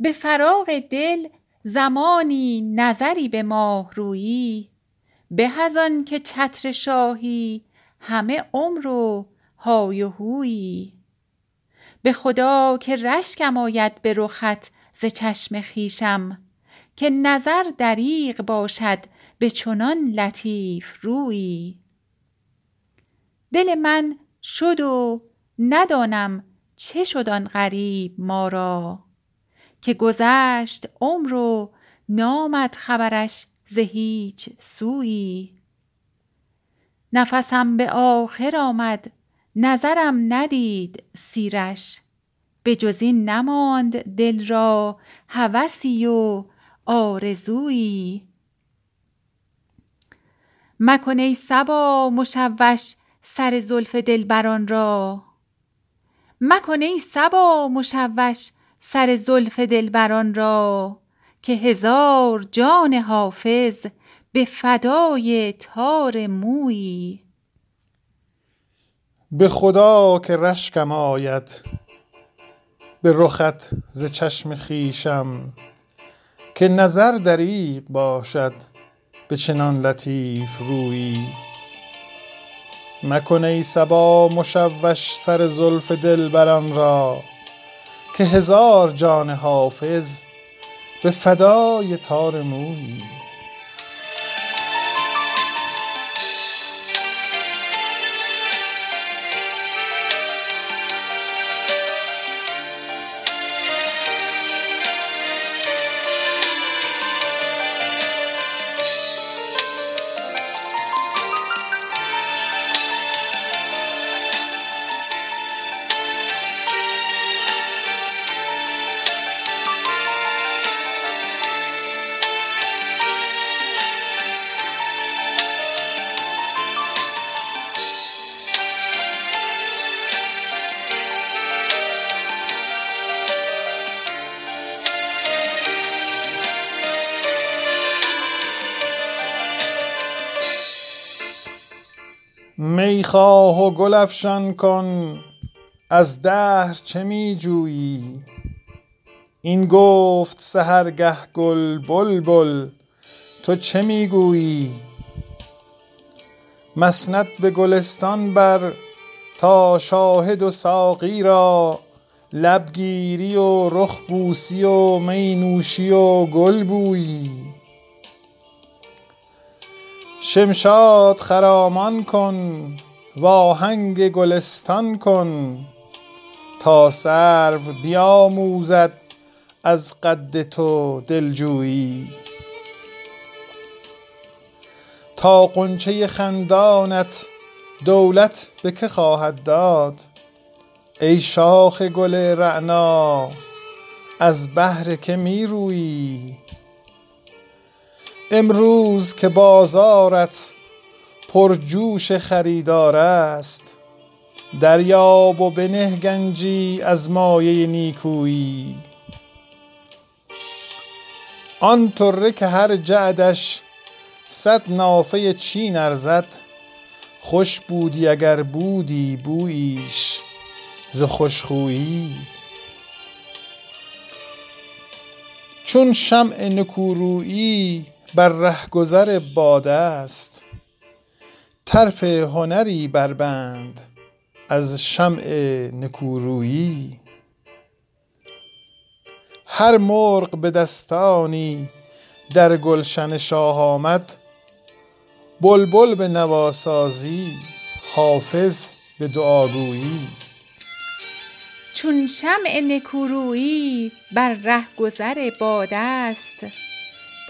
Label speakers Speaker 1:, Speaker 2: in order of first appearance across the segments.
Speaker 1: به فراغ دل زمانی نظری به ماه رویی به از آن که چتر شاهی همه عمر و های و هویی. به خدا که رشکم آید به رخت ز چشم خویشم که نظر دریغ باشد به چنان لطیف رویی. دل من شد و ندانم چه شد آن غریب ما را. که گذشت عمر و نامد خبرش ز هیچ سویی. نفسم به آخر آمد نظرم ندید سیرش. به جز این نماند دل را هوسی و آرزویی. مکن ای مشوش سر زلف دلبران را. مکن ای صبا مشوش سر زلف دلبران را که هزار جان حافظ به فدای تار مویی
Speaker 2: به خدا که رشکم آید به رخت ز چشم خویشم که نظر دریغ باشد به چنان لطیف رویی مکن ای صبا مشوش سر زلف دلبران را که هزار جان حافظ به فدای تار مویی. می خواه و گل افشان کن از دهر چه می جویی؟ این گفت سحرگه گل بلبل تو چه می گویی؟ مسند به گلستان بر تا شاهد و ساقی را لب گیری و رخ بوسی و می نوشی و گل بویی. شمشاد خرامان کن و آهنگ گلستان کن تا سرو بیاموزد از قد تو دلجویی. تا غنچه خندانت دولت به که خواهد داد ای شاخ گل رعنا از بهر که می رویی؟ امروز که بازارت پرجوش خریدار است دریاب و بنه گنجی از مایه نیکویی. آن طره که هر جعدش صد نافه چین ارزد خوش بودی اگر بودی بوییش ز خوش خویی چون شمع نکورویی بر رهگذر باد است. طرف هنری بربند از شمع نکورویی. هر مرغ به دستانی در گلشن شاه آمد. بلبل به نواسازی حافظ به دعاگویی.
Speaker 1: چون شمع نکورویی بر رهگذر باد است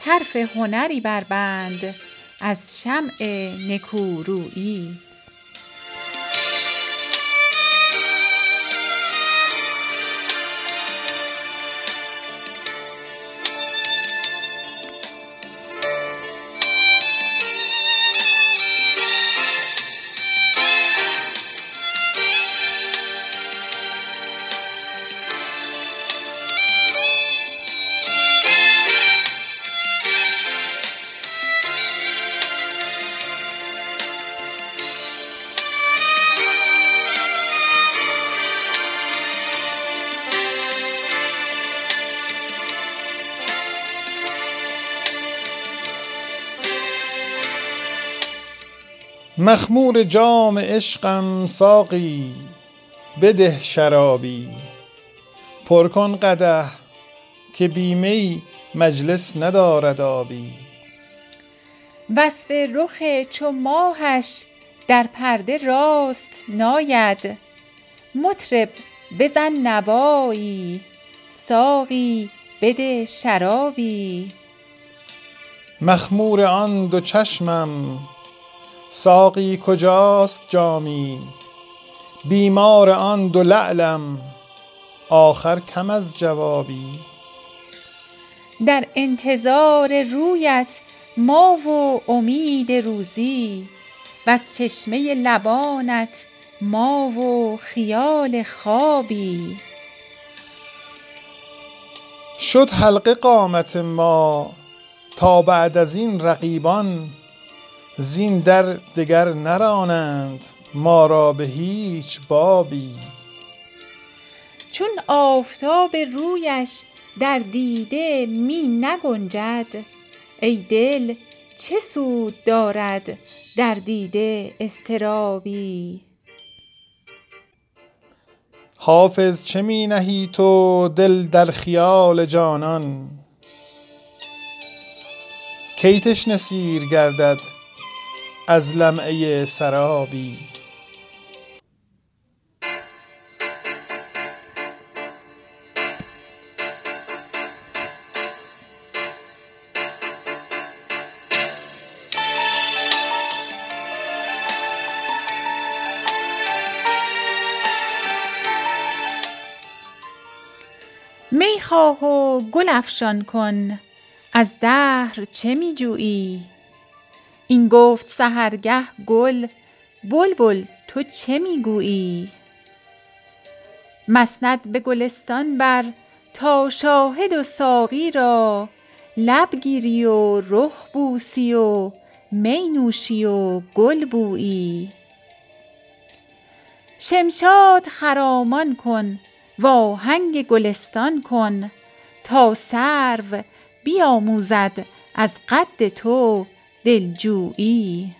Speaker 1: طرف هنری بربند از شمع نکورویی.
Speaker 2: مخمور جام عشقم ساقی بده شرابی. پر کن قدح که بی می مجلس ندارد آبی.
Speaker 1: وصف رخ چو ماهش در پرده راست ناید. مطرب بزن نوایی ساقی بده شرابی.
Speaker 2: مخمور آن دو چشمم ساقی کجاست جامی؟ بیمار آن دو لعلم آخر کم از جوابی؟
Speaker 1: در انتظار رویت ما و امید روزی وز چشمه لبانت ما و خیال خوابی.
Speaker 2: شد حلقه قامت ما تا بعد از این رقیبان زین در دگر نرانند ما را به هیچ بابی.
Speaker 1: چون آفتاب رویش در دیده می نگنجد ای دل چه سود دارد در دیده اضطرابی؟
Speaker 2: حافظ چه می نهی تو دل در خیال جانان؟ کی تشنه سیر گردد از لمعه سرابی.
Speaker 1: می خواه و گل افشان کن. از دهر چه می جویی این گفت سحرگه گل بلبل تو چه می گویی مسند به گلستان بر تا شاهد و ساقی را لب گیری و رخ بوسی و می نوشی و گل بویی. شمشاد خرامان کن و آهنگ گلستان کن تا سرو بیاموزد از قد تو دلجویی.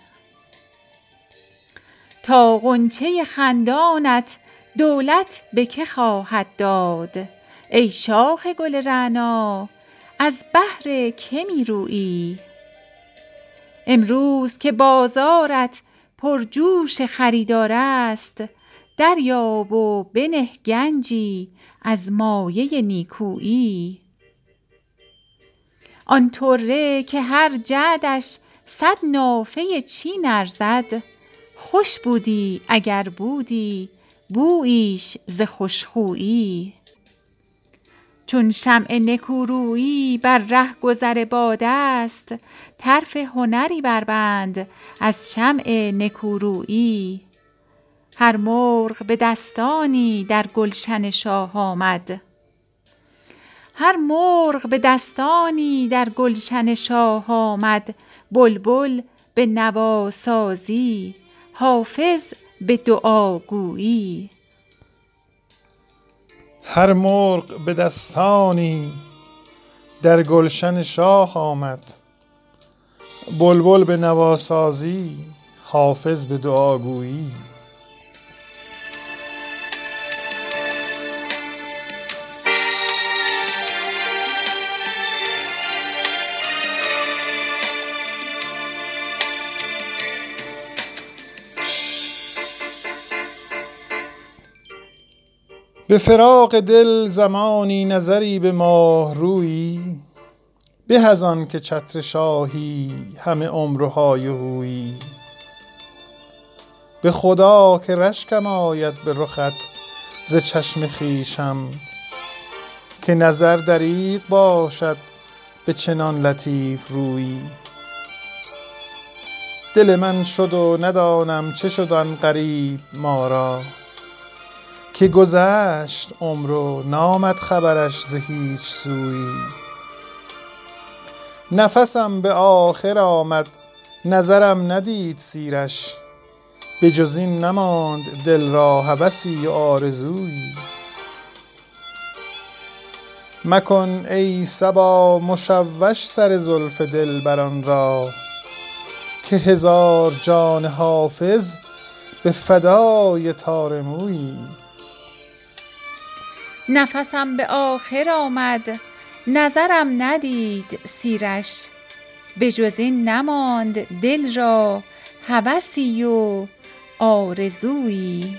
Speaker 1: تا غنچه خندانت دولت به که خواهد داد. ای شاخ گل رعنا از بهر که می امروز که بازارت پرجوش خریدار است دریاب و بنه گنجی از مایه نیکویی. آن طره که هر جعدش صد نافه چین ارزد. خوش بودی اگر بودی بوییش ز خوش خویی چون شمع نکورویی بر رهگذر باد است طرف هنری بربند از شمع نکورویی. هر مرغ به در گلشن شاه آمد. هر مرغ به دستانی در گلشن شاه آمد. بلبل به نواسازی حافظ به دعاگویی
Speaker 2: هر مرغ به دستانی در گلشن شاه آمد. بلبل به نواسازی حافظ به دعاگویی به فراق دل زمانی نظری به ماه رویی به از آن که چتر شاهی همه عمر و هویی به خدا که رشکم آید به رخت ز چشم خویشم که نظر دریغ باشد به چنان لطیف رویی دل من شد و ندانم چه شد آن غریب ما را. که گذشت عمر و نامد خبرش ز هیچ سویی نفسم به آخر آمد نظرم ندید سیرش. به جز این نماند دل را هوسی و آرزویی مکن ای صبا مشوش سر زلف دلبران را که هزار جان حافظ به فدای تار مویی
Speaker 1: نفسم به آخر آمد نظرم ندید سیرش. به جز این نماند دل را هوسی و آرزویی.